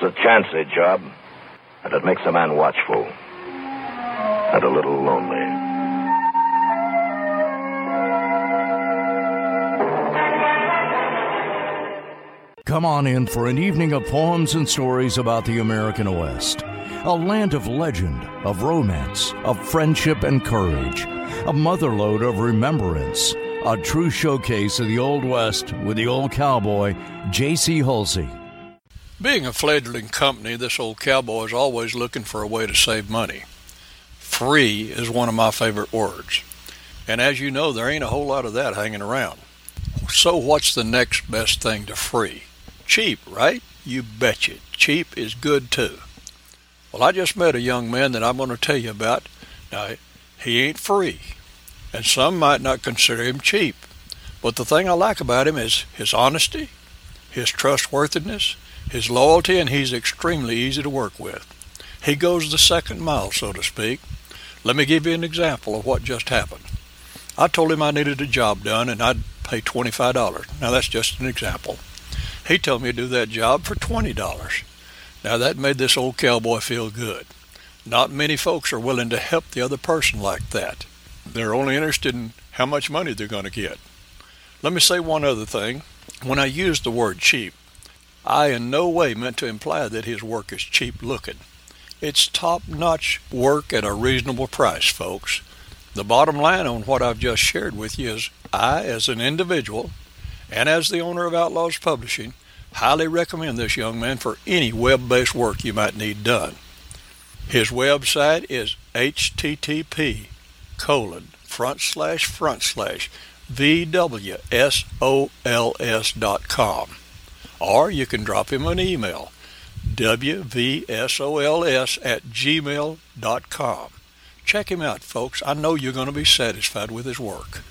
It's a chancy job, and it makes a man watchful and a little lonely. Come on in for an evening of poems and stories about the American West. A land of legend, of romance, of friendship and courage. A motherlode of remembrance. A true showcase of the Old West with the old cowboy, J.C. Hulsey. Being a fledgling company, this old cowboy is always looking for a way to save money. Free is one of my favorite words. And as you know, there ain't a whole lot of that hanging around. So what's the next best thing to free? Cheap, right? You betcha. Cheap is good too. Well, I just met a young man that I'm going to tell you about. Now, he ain't free, and some might not consider him cheap. But the thing I like about him is his honesty, his trustworthiness, his loyalty, and he's extremely easy to work with. He goes the second mile, so to speak. Let me give you an example of what just happened. I told him I needed a job done and I'd pay $25. Now, that's just an example. He told me to do that job for $20. Now that made this old cowboy feel good. Not many folks are willing to help the other person like that. They're only interested in how much money they're going to get. Let me say one other thing. When I use the word cheap, I in no way meant to imply that his work is cheap looking. It's top notch work at a reasonable price, folks. The bottom line on what I've just shared with you is I, as an individual, and as the owner of Outlaws Publishing, highly recommend this young man for any web-based work you might need done. His website is http colon front slash front slash vwsols.com. Or you can drop him an email, wvsols at gmail.com. Check him out, folks. I know you're going to be satisfied with his work.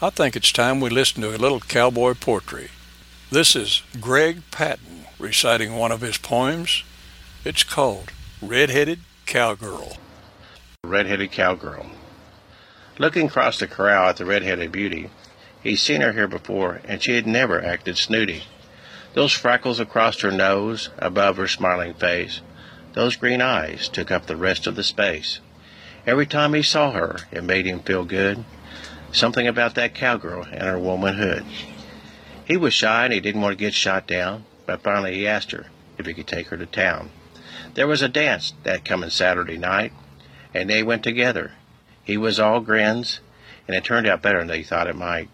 I think it's time we listen to a little cowboy poetry. This is Greg Patton reciting one of his poems. It's called Red-Headed Cowgirl. Red-Headed Cowgirl. Looking across the corral at the red-headed beauty, he'd seen her here before, and she had never acted snooty. Those freckles across her nose, above her smiling face, those green eyes took up the rest of the space. Every time he saw her, it made him feel good. Something about that cowgirl and her womanhood. He was shy and he didn't want to get shot down, but finally he asked her if he could take her to town. There was a dance that coming Saturday night, and they went together. He was all grins, and it turned out better than they thought it might.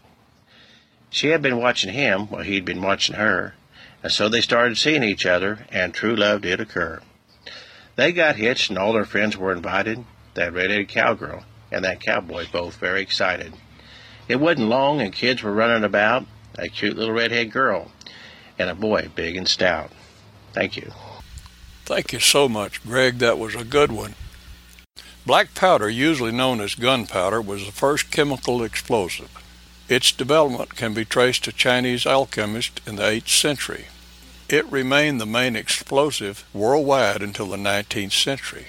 She had been watching him while he'd been watching her, and so they started seeing each other, and true love did occur. They got hitched, and all their friends were invited. That red-headed cowgirl and that cowboy both very excited. It wasn't long, and kids were running about, a cute little redhead girl, and a boy big and stout. Thank you. Thank you so much, Greg. That was a good one. Black powder, usually known as gunpowder, was the first chemical explosive. Its development can be traced to Chinese alchemists in the 8th century. It remained the main explosive worldwide until the 19th century.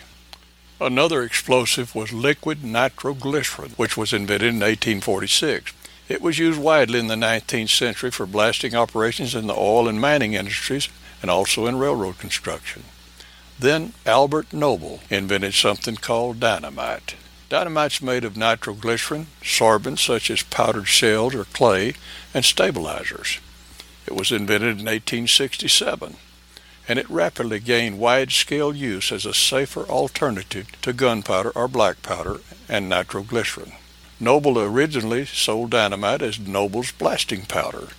Another explosive was liquid nitroglycerin, which was invented in 1846. It was used widely in the 19th century for blasting operations in the oil and mining industries and also in railroad construction. Then Albert Nobel invented something called dynamite. Dynamite's made of nitroglycerin, sorbents such as powdered shells or clay, and stabilizers. It was invented in 1867 and it rapidly gained wide-scale use as a safer alternative to gunpowder or black powder and nitroglycerin. Nobel originally sold dynamite as Nobel's blasting powder,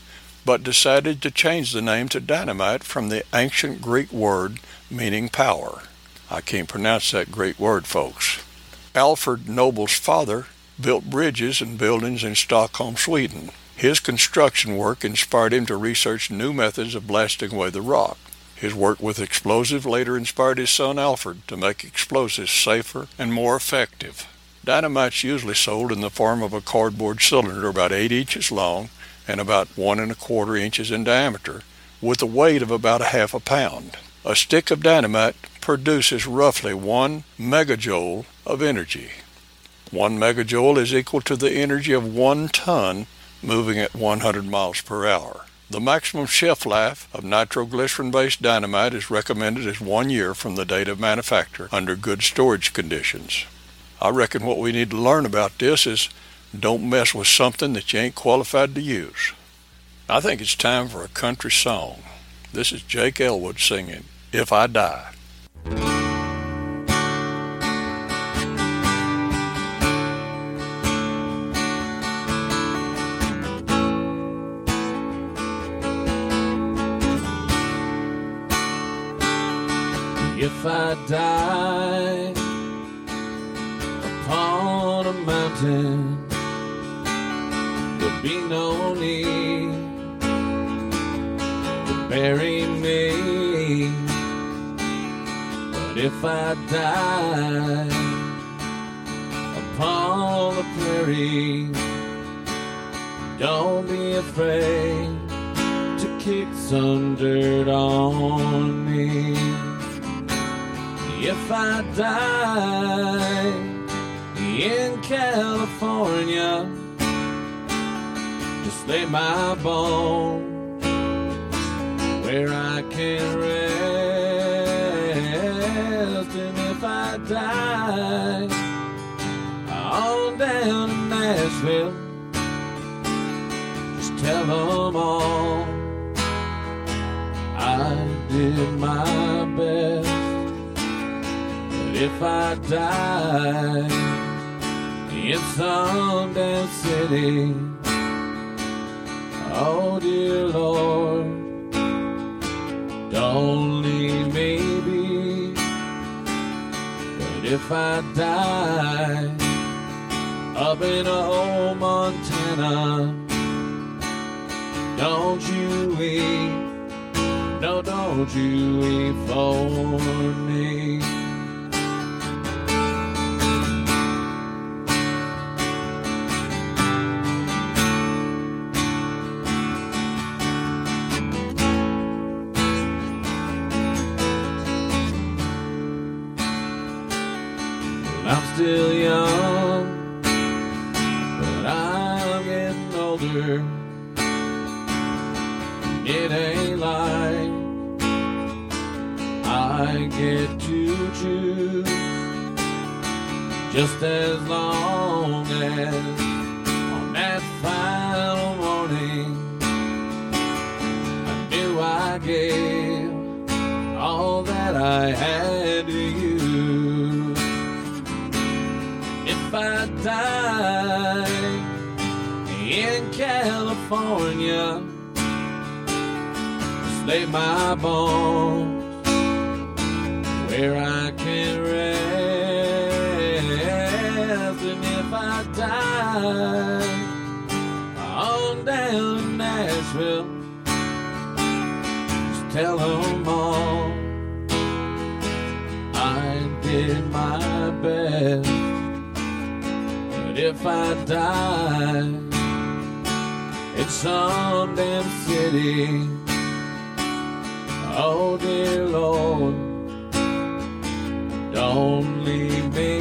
but decided to change the name to dynamite from the ancient Greek word meaning power. I can't pronounce that Greek word, folks. Alfred Nobel's father built bridges and buildings in Stockholm, Sweden. His construction work inspired him to research new methods of blasting away the rock. His work with explosives later inspired his son Alfred to make explosives safer and more effective. Dynamite's usually sold in the form of a cardboard cylinder about 8 inches long and about one and a quarter inches in diameter, with a weight of about a half a pound. A stick of dynamite produces roughly one megajoule of energy. One megajoule is equal to the energy of one ton moving at 100 miles per hour. The maximum shelf life of nitroglycerin-based dynamite is recommended as one year from the date of manufacture under good storage conditions. I reckon what we need to learn about this is don't mess with something that you ain't qualified to use. I think it's time for a country song. This is Jake Elwood singing If I Die. I die upon a mountain, there'll be no need to bury me. But if I die upon the prairie, don't be afraid to kick some dirt on me if I die in California, just lay my bones where I can rest. And if I die on down in Nashville, just tell them all I did my if I die in Sundance City, oh dear Lord, don't leave me be. But if I die up in a old Montana, don't you weep, no, don't you weep for me. Down in Nashville, just tell them all I did my best. But if I die in some damn city, oh dear Lord, don't leave me.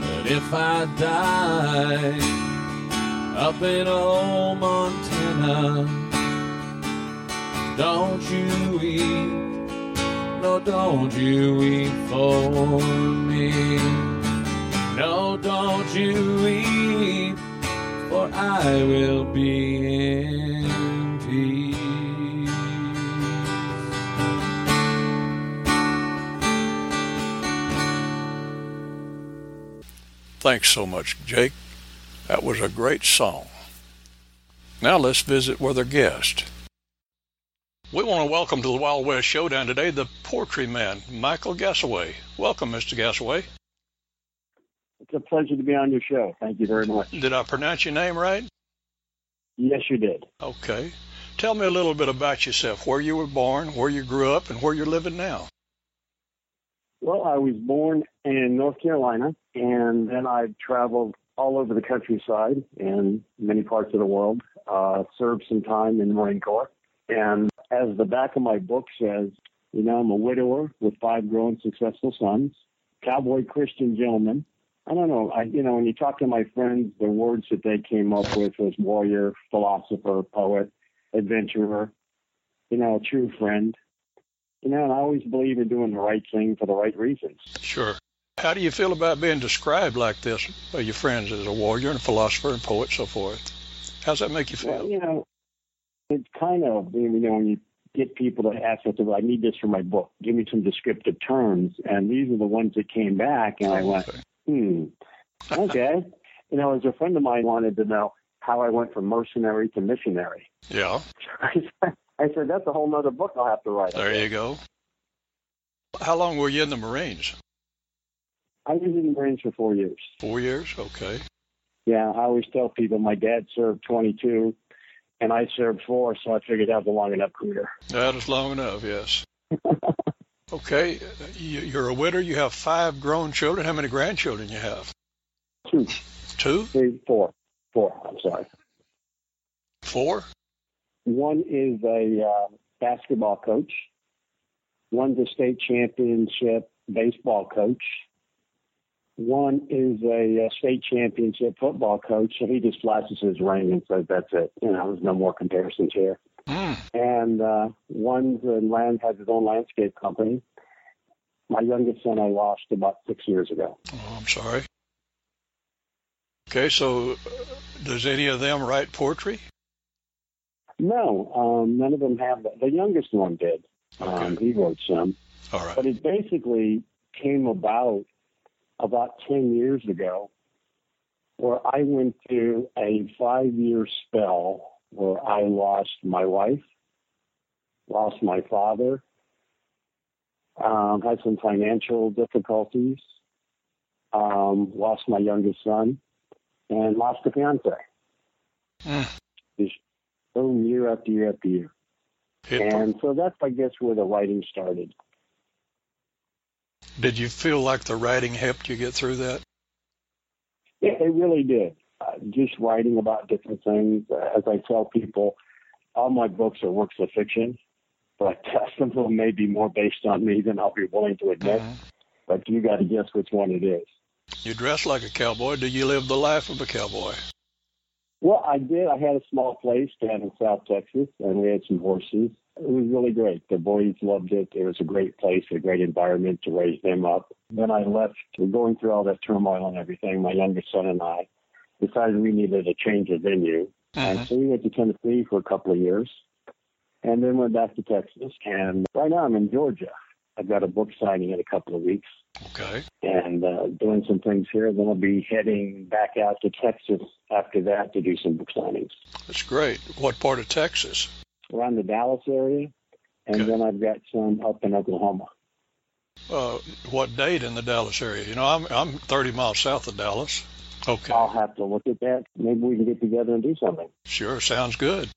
But if I die up in old Montana, don't you weep, no, don't you weep for me. No, don't you weep, for I will be in peace. Thanks so much, Jake. That was a great song. Now let's visit with our guest. We want to welcome to the Wild West Showdown today the poetry man, Michael Gasaway. Welcome, Mr. Gasaway. It's a pleasure to be on your show. Thank you very much. Did I pronounce your name right? Yes, you did. Okay. Tell me a little bit about yourself, where you were born, where you grew up, and where you're living now. Well, I was born in North Carolina, and then I've traveled all over the countryside in many parts of the world. Uh, served some time in the Marine Corps, and as the back of my book says, you know, I'm a widower with five grown successful sons, cowboy Christian gentleman. I don't know. I, you know, when you talk to my friends, the words that they came up with was warrior, philosopher, poet, adventurer. You know, a true friend. You know, and I always believe in doing the right thing for the right reasons. Sure. How do you feel about being described like this by your friends as a warrior and a philosopher and poet, so forth? How's that make you feel? Well, you know, it's kind of you know when you get people to ask us, "I need this for my book. Give me some descriptive terms," and these are the ones that came back, and I went, Hmm. Okay. you know, as a friend of mine wanted to know how I went from mercenary to missionary. Yeah, I said, I said that's a whole nother book I'll have to write. there you go. How long were you in the Marines? I was in the Marines for four years. Four years? Okay. Yeah, I always tell people my dad served 22, and I served four, so I figured that was a long enough career. That is long enough, yes. Okay, you- you're a widow. You have five grown children. How many grandchildren you have? Two, Two? three, four, four. I'm sorry. Four? One is a uh, basketball coach. One's a state championship baseball coach. One is a, uh state championship football coach, and he just flashes his ring and says, "That's it." You know, there's no more comparisons here. Hmm. And uh, one's a land has his own landscape company. My youngest son I lost about six years ago. Oh, I'm sorry. Okay, so uh, does any of them write poetry? No, um, none of them have that. The youngest one did. Um, he wrote some. All right. But it basically came about about 10 years ago where I went through a five year spell where I lost my wife, lost my father, um, had some financial difficulties, um, lost my youngest son, and lost a fiance. Mm. Just boom, year after year after year. And so that's, I guess, where the writing started. Did you feel like the writing helped you get through that? It, it really did. Uh, just writing about different things. Uh, as I tell people, all my books are works of fiction, but uh, some of them may be more based on me than I'll be willing to admit. Mhm. But you got to guess which one it is. You dress like a cowboy. Do you live the life of a cowboy? Well, I did. I had a small place down in South Texas, and we had some horses. It was really great. The boys loved it. It was a great place, a great environment to raise them up. Then I left, going through all that turmoil and everything. My youngest son and I decided we needed a change of venue, and Mhm. so we went to Tennessee for a couple of years, and then went back to Texas. And right now I'm in Georgia. I've got a book signing in a couple of weeks Okay. and uh, doing some things here. Then I'll be heading back out to Texas after that to do some book signings That's great. What part of Texas? Around the Dallas area, and then I've got some up in Oklahoma. Uh, what date in the Dallas area? You know, I'm I'm 30 miles south of Dallas. Okay. I'll have to look at that. Maybe we can get together and do something. Sure. Sounds good.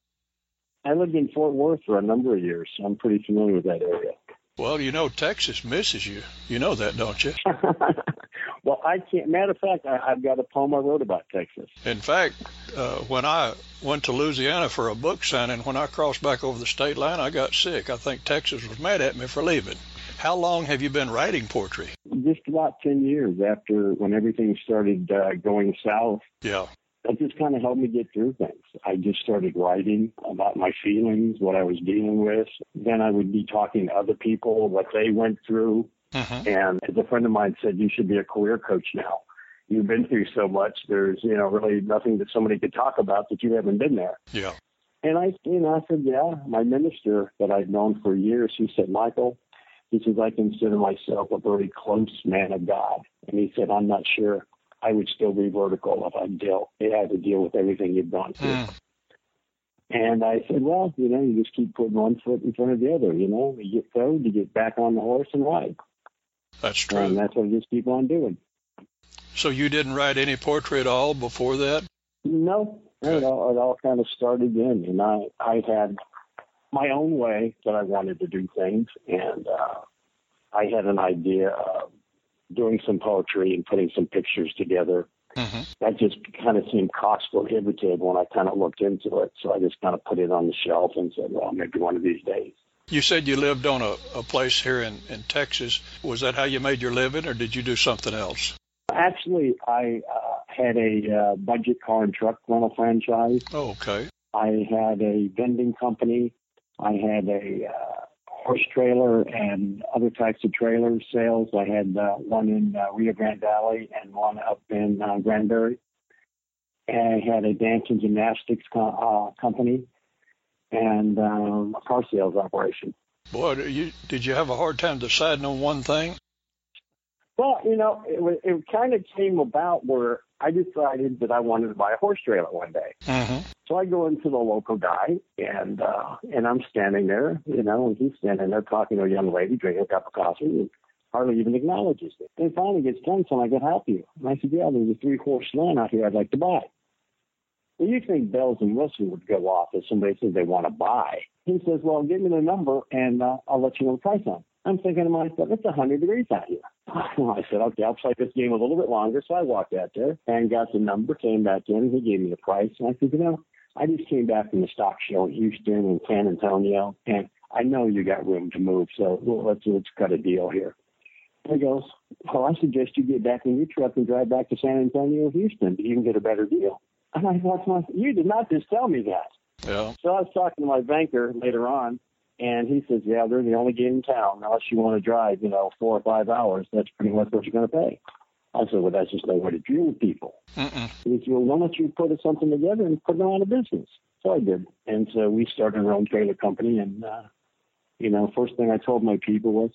I lived in Fort Worth for a number of years, so I'm pretty familiar with that area. Well, you know, Texas misses you. You know that, don't you? well, I can't. Matter of fact, I, I've got a poem I wrote about Texas. In fact, uh, when I went to Louisiana for a book signing, when I crossed back over the state line, I got sick. I think Texas was mad at me for leaving. How long have you been writing poetry? Just about ten years after when everything started uh, going south, Yeah. That just kind of helped me get through things. I just started writing about my feelings, what I was dealing with. Then I would be talking to other people, what they went through. hmm And as a friend of mine said, you should be a career coach now. You've been through so much. There's, you know, really nothing that somebody could talk about that you haven't been there. Yeah. And I, you know, I said, yeah. My minister that I've known for years, he said, Michael, he says, I consider myself a very close man of God. And he said, I'm not sure I would still be vertical if I'm dealt, It had to deal with everything you've gone through. Mm. And I said, well, you know, you just keep putting one foot in front of the other, you know, you get towed, you get back on the horse and ride. That's And true. that's what I just keep on doing. So you didn't write any poetry at all before that? No, it all, it all kind of started then, and I I had my own way that I wanted to do things, and uh, I had an idea of doing some poetry and putting some pictures together. hmm That just kind of seemed cost prohibitive when I kind of looked into it, so I just kind of put it on the shelf and said, well, maybe one of these days. You said you lived on a, a place here in, in Texas. Was that how you made your living, or did you do something else? Actually, I uh, had a uh, budget car and truck rental franchise. Oh, okay. I had a vending company. I had a uh, horse trailer and other types of trailer sales. I had uh, one in uh, Rio Grande Valley and one up in uh, Granbury. And I had a dance and gymnastics co- uh, company and um, a car sales operation. Boy, did you, did you have a hard time deciding on one thing? Well, you know, it, it kind of came about where I decided that I wanted to buy a horse trailer one day. Mm-hmm. So I go into the local guy and uh and I'm standing there, you know, and he's standing there talking to a young lady, drinking a cup of coffee and hardly even acknowledges it. And finally gets done, so I can help you. And I said, Yeah, there's a three horse land out here I'd like to buy. Well, you think bells and whistles would go off if somebody says they want to buy. He says, Well, give me the number and uh, I'll let you know the price on it. I'm thinking to myself, it's 100 degrees out here. I said, okay, I'll play this game a little bit longer. So I walked out there and got the number, came back in. And he gave me the price. And I said, you know, I just came back from the stock show in Houston and San Antonio, and I know you got room to move, so well, let's let's cut a deal here. He goes, well, I suggest you get back in your truck and drive back to San Antonio or Houston. You can get a better deal. And I thought, myself, you did not just tell me that. Yeah. So I was talking to my banker later on, and he says, yeah, they're the only game in town. Unless you want to drive, you know, four or five hours, that's pretty much what you're going to pay. I said, well, that's just no way to deal with people. Mm-mm. He said, well, why don't you put something together and put it on a business? So I did. And so we started our own trailer company. And, uh, you know, first thing I told my people was,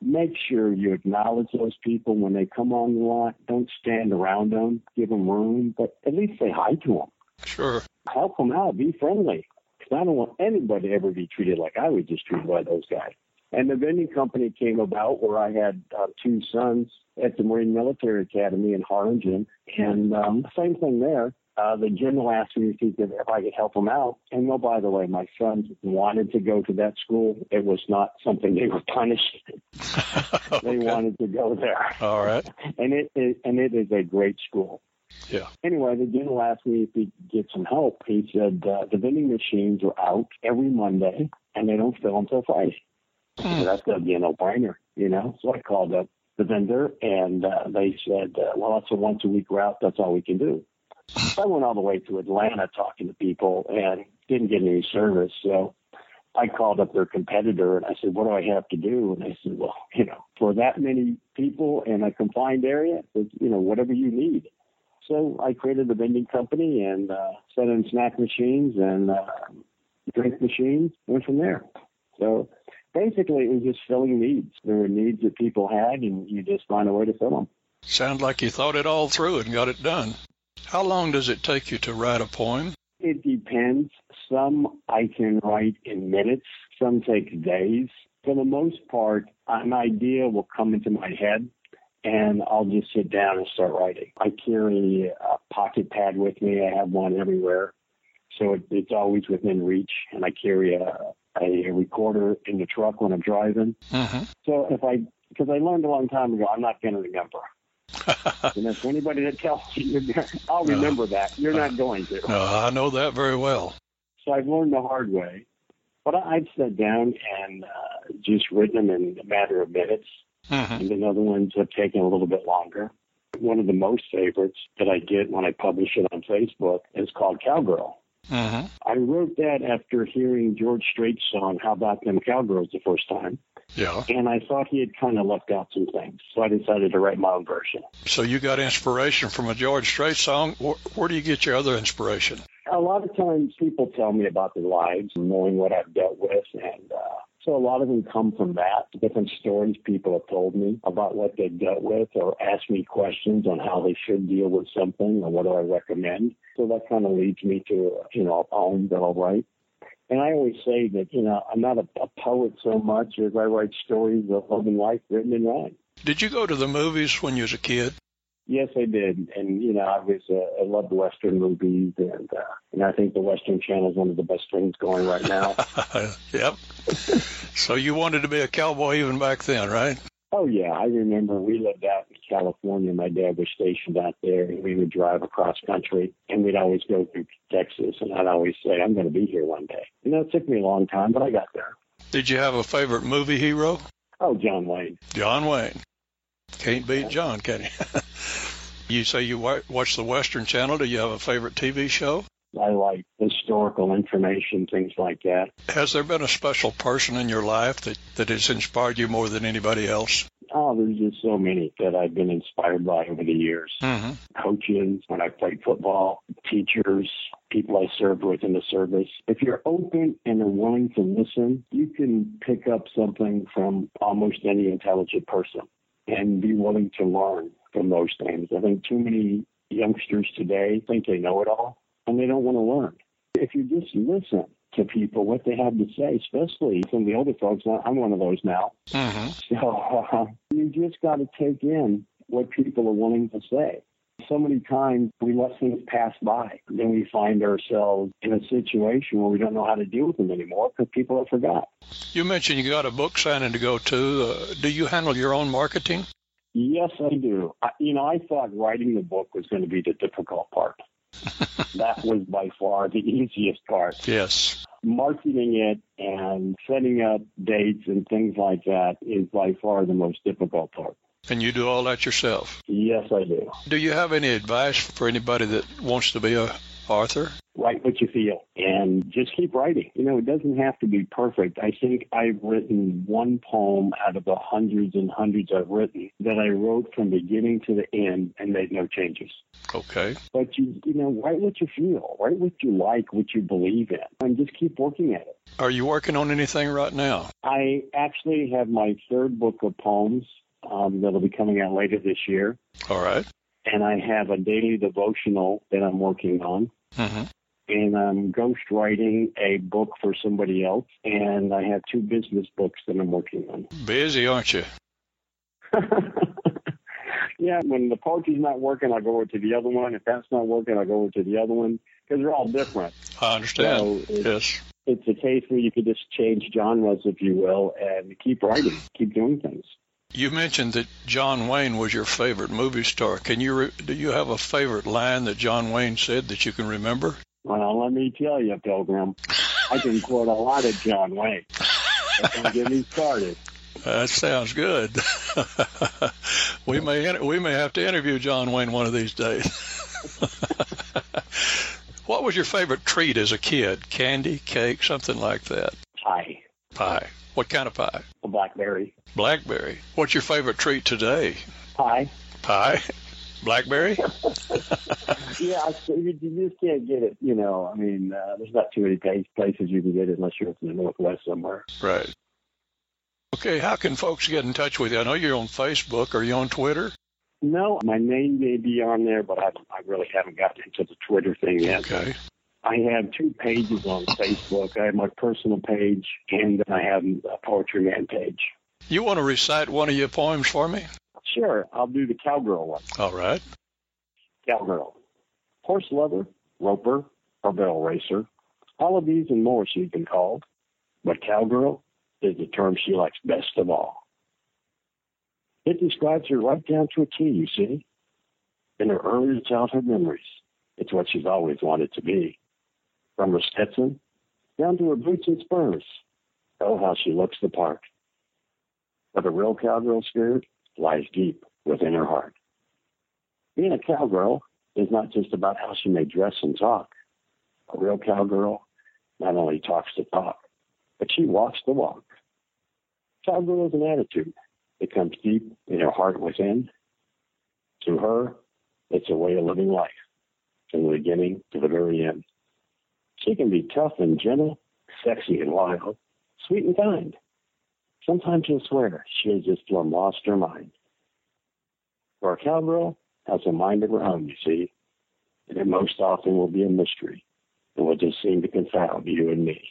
make sure you acknowledge those people when they come on the lot. Don't stand around them, give them room, but at least say hi to them. Sure. Help them out, be friendly. Because I don't want anybody to ever be treated like I was just treated by those guys. And the vending company came about where I had uh, two sons at the Marine Military Academy in Harlingen. And um, same thing there. Uh, the general asked me if, he could, if I could help him out. And oh, by the way, my sons wanted to go to that school. It was not something they were punished. They wanted to go there. All right. And it is, and it is a great school. Yeah. Anyway, the general asked me if he could get some help. He said uh, the vending machines are out every Monday and they don't fill until Friday. Hmm. So that's going to be a no-brainer, you know. So I called up the vendor and uh, they said, uh, well, that's a once a week route. That's all we can do. So I went all the way to Atlanta talking to people and didn't get any service. So I called up their competitor and I said, what do I have to do? And they said, well, you know, for that many people in a confined area, you know, whatever you need. So I created a vending company and uh, set in snack machines and uh, drink machines. Went from there. So basically, it was just filling needs. There were needs that people had, and you just find a way to fill them. Sounds like you thought it all through and got it done. How long does it take you to write a poem? It depends. Some I can write in minutes. Some take days. For the most part, an idea will come into my head and I'll just sit down and start writing. I carry a pocket pad with me. I have one everywhere. So it, it's always within reach. And I carry a, a recorder in the truck when I'm driving. Mm-hmm. So if I, because I learned a long time ago, I'm not going to remember. And if anybody that tells you, I'll remember that. You're not going to. no, I know that very well. So I've learned the hard way. But I've sat down and uh, just written them in a matter of minutes, Mm-hmm. and then other ones have taken a little bit longer. One of the most favorites that I get when I publish it on Facebook is called Cowgirl. Mm-hmm. I wrote that after hearing George Strait's song "How About Them Cowgirls" the first time, Yeah. and I thought he had kind of left out some things, so I decided to write my own version. So you got inspiration from a George Strait song. Where, where do you get your other inspiration? a lot of times people tell me about their lives, knowing what I've dealt with, and uh, so a lot of them come from that. Different stories people have told me about what they've dealt with, or asked me questions on how they should deal with something, or what do I recommend. So that kind of leads me to you know a poem that I'll write. And I always say that you know I'm not a, a poet so much as I write stories of love and life written in rhyme. Did you go to the movies when you was a kid? Yes, I did, and you know, I was uh, I loved Western movies, and uh, and I think the Western Channel is one of the best things going right now. yep. so you wanted to be a cowboy even back then, right? oh yeah, I remember we lived out in California. My dad was stationed out there, and we would drive across country, and we'd always go through Texas, and I'd always say, "I'm going to be here one day." You know, it took me a long time, but I got there. Did you have a favorite movie hero? Oh, John Wayne. John Wayne. Can't beat John, can you? you say you wa- watch the Western Channel. Do you have a favorite TV show? I like historical information, things like that. Has there been a special person in your life that, that has inspired you more than anybody else? Oh, there's just so many that I've been inspired by over the years. Mm-hmm. Coaches, when I played football, teachers, people I served with in the service. If you're open and are willing to listen, you can pick up something from almost any intelligent person and be willing to learn from those things. I think too many youngsters today think they know it all and they don't want to learn. If you just listen to people, what they have to say, especially some of the older folks, I'm one of those now. Mm-hmm. So uh, you just got to take in what people are willing to say. So many times we let things pass by. Then we find ourselves in a situation where we don't know how to deal with them anymore because people have forgot. You mentioned you got a book signing to go to. Uh, do you handle your own marketing? Yes, I do. I, you know, I thought writing the book was going to be the difficult part. that was by far the easiest part. Yes. Marketing it and setting up dates and things like that is by far the most difficult part. And you do all that yourself? Yes, I do. Do you have any advice for anybody that wants to be a author? Write what you feel and just keep writing. You know, it doesn't have to be perfect. I think I've written one poem out of the hundreds and hundreds I've written that I wrote from beginning to the end and made no changes. Okay. But you, you know, write what you feel, write what you like, what you believe in, and just keep working at it. Are you working on anything right now? I actually have my third book of poems um, that'll be coming out later this year. All right. And I have a daily devotional that I'm working on. Mm-hmm. And I'm ghostwriting a book for somebody else. And I have two business books that I'm working on. Busy, aren't you? yeah, when the poetry's not working, I'll go over to the other one. If that's not working, I'll go over to the other one because they're all different. I understand. So it's, yes. It's a case where you could just change genres, if you will, and keep writing, keep doing things. You mentioned that John Wayne was your favorite movie star. Can you re- do you have a favorite line that John Wayne said that you can remember? Well, let me tell you, Pilgrim, I can quote a lot of John Wayne. Don't get me started. That sounds good. we may we may have to interview John Wayne one of these days. what was your favorite treat as a kid? Candy, cake, something like that? Pie. Pie. What kind of pie? A blackberry. Blackberry. What's your favorite treat today? Pie. Pie. Blackberry. yeah, you, you just can't get it. You know, I mean, uh, there's not too many places you can get it unless you're up in the Northwest somewhere. Right. Okay, how can folks get in touch with you? I know you're on Facebook. Are you on Twitter? No, my name may be on there, but I, I really haven't gotten into the Twitter thing yet. Okay. I have two pages on Facebook. I have my personal page, and then I have a Poetry Man page. You want to recite one of your poems for me? Sure, I'll do the cowgirl one. All right. Cowgirl. Horse lover, roper, or barrel racer. All of these and more she's been called. But cowgirl is the term she likes best of all. It describes her right down to a T, you see. In her early childhood memories, it's what she's always wanted to be. From her Stetson down to her boots and spurs. Oh, how she looks the part. But the real cowgirl spirit lies deep within her heart. Being a cowgirl is not just about how she may dress and talk. A real cowgirl not only talks the talk, but she walks the walk. Cowgirl is an attitude. It comes deep in her heart within. To her, it's a way of living life, from the beginning to the very end. She can be tough and gentle, sexy and wild, sweet and kind. Sometimes you'll swear she has just lost her mind. For a cowgirl has a mind of her own, you see, and it most often will be a mystery and will just seem to confound you and me.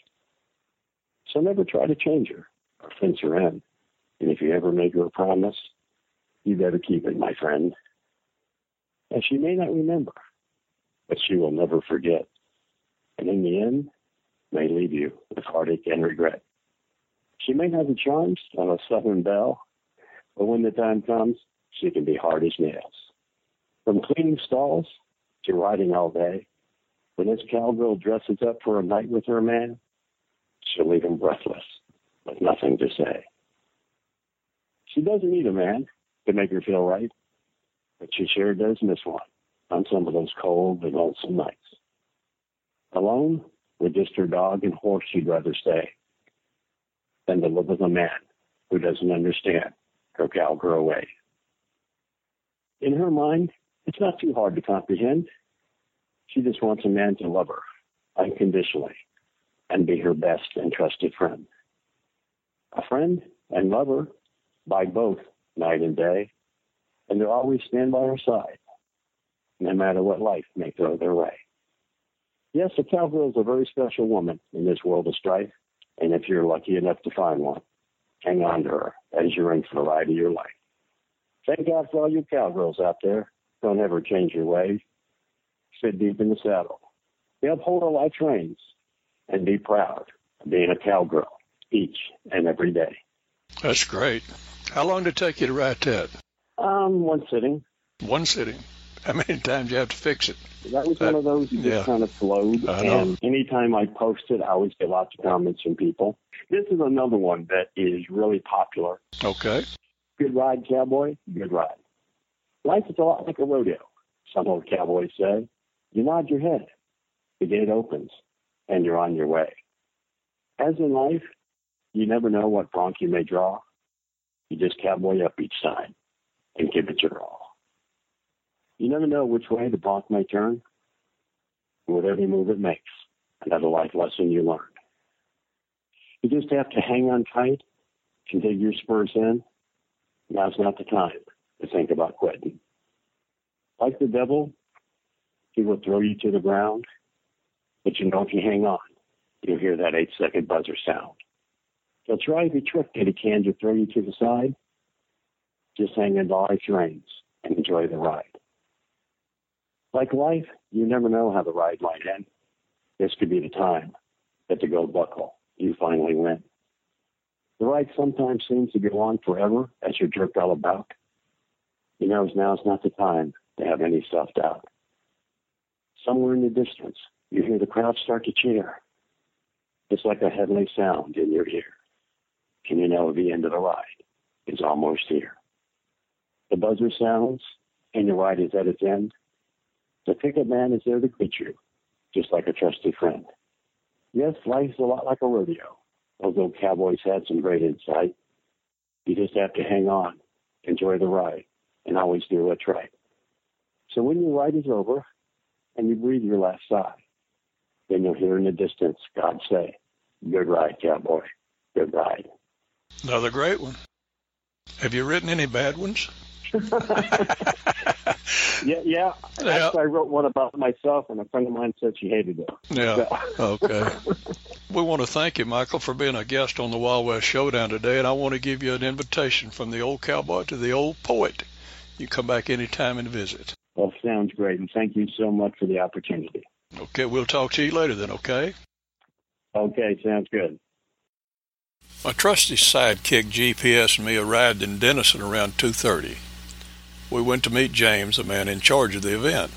So never try to change her or fence her in. And if you ever make her a promise, you better keep it, my friend. And she may not remember, but she will never forget. And in the end, may leave you with heartache and regret. She may have the charms of a southern belle, but when the time comes, she can be hard as nails. From cleaning stalls to riding all day, when this cowgirl dresses up for a night with her man, she'll leave him breathless, with nothing to say. She doesn't need a man, to make her feel right, but she sure does miss one on some of those cold and lonesome nights. Alone with just her dog and horse, she'd rather stay than to live with a man who doesn't understand her cowgirl way. In her mind, it's not too hard to comprehend. She just wants a man to love her unconditionally and be her best and trusted friend. A friend and lover by both night and day, and they'll always stand by her side, no matter what life may throw their way. Yes, a cowgirl is a very special woman in this world of strife, and if you're lucky enough to find one, hang on to her as you're in for the ride of your life. Thank God for all you cowgirls out there. Don't ever change your ways. Sit deep in the saddle. They uphold our life reins and be proud of being a cowgirl each and every day. That's great. How long did it take you to write that? Um, one sitting. One sitting. How many times you have to fix it? That was one of those that yeah. just kind of flowed. And anytime I post it, I always get lots of comments from people. This is another one that is really popular. Okay. Good ride, cowboy. Good ride. Life is a lot like a rodeo. Some old cowboys say. You nod your head. The gate opens, and you're on your way. As in life, you never know what bronc you may draw. You just cowboy up each time and give it your all. You never know which way the bronc may turn. With every move it makes, another life lesson you learn. You just have to hang on tight and dig your spurs in. Now's not the time to think about quitting. Like the devil, he will throw you to the ground, but you know if you hang on, you'll hear that eight second buzzer sound. He'll try every trick that he can to throw you to the side. Just hang in the life's reins and enjoy the ride. Like life, you never know how the ride might end. This could be the time that the gold buckle you finally win. The ride sometimes seems to go on forever as you're jerked all about. You know, is not the time to have any self doubt. Somewhere in the distance, you hear the crowd start to cheer. It's like a heavenly sound in your ear. Can you know the end of the ride is almost here. The buzzer sounds, and your ride is at its end. The pickup man is there to greet you, just like a trusty friend. Yes, life's a lot like a rodeo. Old cowboys had some great insight. You just have to hang on, enjoy the ride, and always do what's right. So when your ride is over and you breathe your last sigh, then you'll hear in the distance God say, Good ride, cowboy. Good ride. Another great one. Have you written any bad ones? Yeah, yeah. Yeah. Actually, I wrote one about myself, and a friend of mine said she hated it. Yeah. Okay. We want to thank you, Michael, for being a guest on the Wild West Showdown today, and I want to give you an invitation from the old cowboy to the old poet. You come back anytime and visit. Well, sounds great, and thank you so much for the opportunity. Okay, we'll talk to you later then, okay? Okay, sounds good. My trusty sidekick GPS and me arrived in Denison around 2:30. We went to meet James, the man in charge of the event.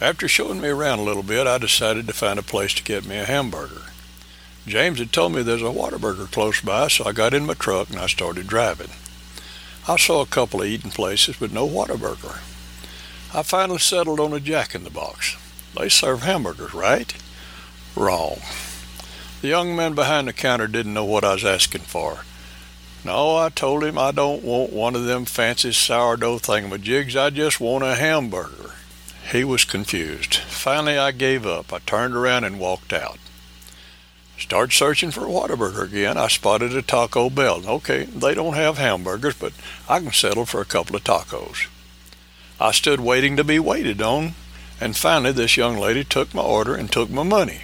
After showing me around a little bit, I decided to find a place to get me a hamburger. James had told me there's a Whataburger close by, so I got in my truck and I started driving. I saw a couple of eating places, but no Whataburger. I finally settled on a Jack in the Box. They serve hamburgers, right? Wrong. The young man behind the counter didn't know what I was asking for. No, I told him I don't want one of them fancy sourdough thingamajigs. I just want a hamburger. He was confused. Finally, I gave up. I turned around and walked out. Started searching for a Whataburger again. I spotted a Taco Bell. Okay, they don't have hamburgers, but I can settle for a couple of tacos. I stood waiting to be waited on, and finally this young lady took my order and took my money.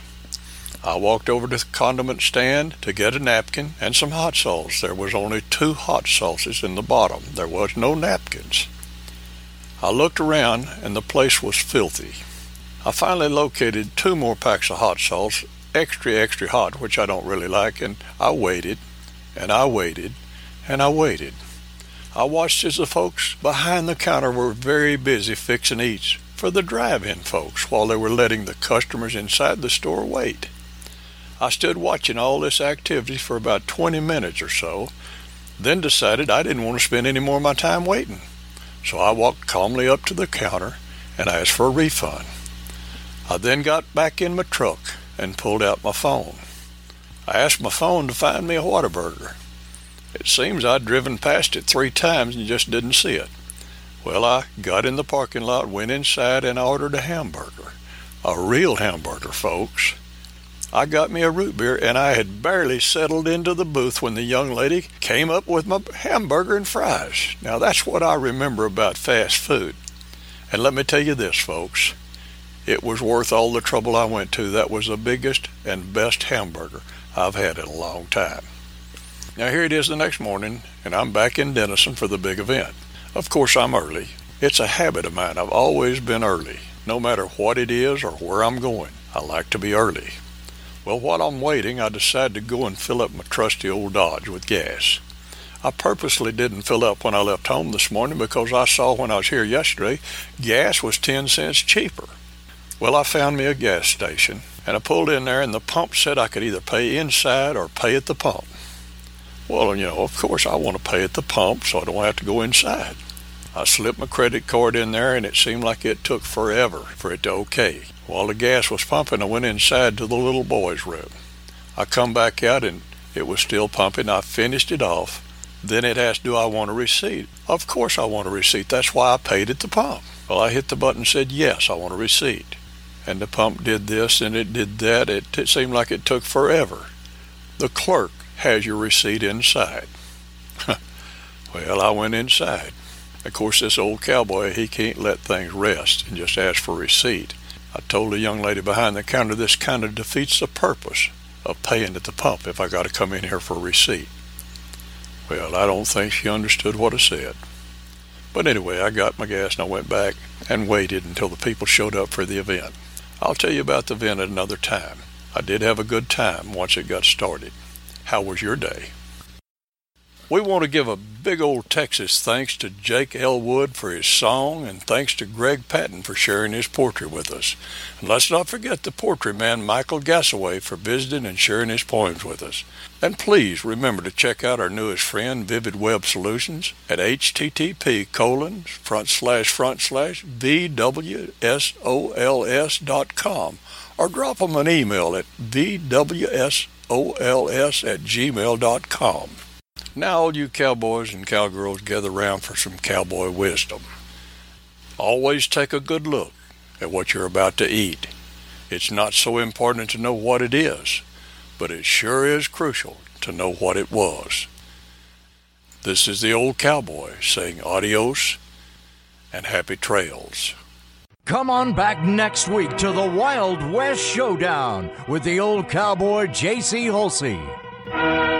I walked over to the condiment stand to get a napkin and some hot sauce. There was only two hot sauces in the bottom. There was no napkins. I looked around and the place was filthy. I finally located two more packs of hot sauce, extra, extra hot, which I don't really like, and I waited, and I waited, and I waited. I watched as the folks behind the counter were very busy fixing eats for the drive-in folks while they were letting the customers inside the store wait. I stood watching all this activity for about 20 minutes or so. then decided I didn't want to spend any more of my time waiting. So I walked calmly up to the counter and asked for a refund. I then got back in my truck and pulled out my phone. I asked my phone to find me a Whataburger. It seems I'd driven past it three times and just didn't see it. Well, I got in the parking lot, went inside, and ordered a hamburger. A real hamburger, folks. I got me a root beer, and I had barely settled into the booth when the young lady came up with my hamburger and fries. Now, that's what I remember about fast food. And let me tell you this, folks. It was worth all the trouble I went to. That was the biggest and best hamburger I've had in a long time. Now, here it is the next morning, and I'm back in Denison for the big event. Of course, I'm early. It's a habit of mine. I've always been early, no matter what it is or where I'm going. I like to be early. Well, while I'm waiting, I decide to go and fill up my trusty old Dodge with gas. I purposely didn't fill up when I left home this morning because I saw when I was here yesterday gas was 10 cents cheaper. Well, I found me a gas station and I pulled in there and the pump said I could either pay inside or pay at the pump. Well, you know, of course I want to pay at the pump so I don't have to go inside. I slipped my credit card in there and it seemed like it took forever for it to okay. While the gas was pumping, I went inside to the little boy's room. I come back out and it was still pumping. I finished it off. Then it asked, Do I want a receipt? Of course I want a receipt. That's why I paid at the pump. Well, I hit the button and said, Yes, I want a receipt. And the pump did this and it did that. It, it seemed like it took forever. The clerk has your receipt inside. well, I went inside. Of course, this old cowboy, he can't let things rest and just ask for receipt. I told the young lady behind the counter this kind of defeats the purpose of paying at the pump if I got to come in here for a receipt. Well, I don't think she understood what I said. But anyway, I got my gas and I went back and waited until the people showed up for the event. I'll tell you about the event at another time. I did have a good time once it got started. How was your day? We want to give a big old Texas thanks to Jake Elwood for his song and thanks to Greg Patton for sharing his poetry with us. And let's not forget the poetry man Michael Gasaway for visiting and sharing his poems with us. And please remember to check out our newest friend, Vivid Web Solutions, at http colon front slash front slash vwsols dot com or drop them an email at vwsols at gmail.com. Now, all you cowboys and cowgirls gather round for some cowboy wisdom. Always take a good look at what you're about to eat. It's not so important to know what it is, but it sure is crucial to know what it was. This is the old cowboy saying adios and happy trails. Come on back next week to the Wild West Showdown with the old cowboy J.C. Hulsey.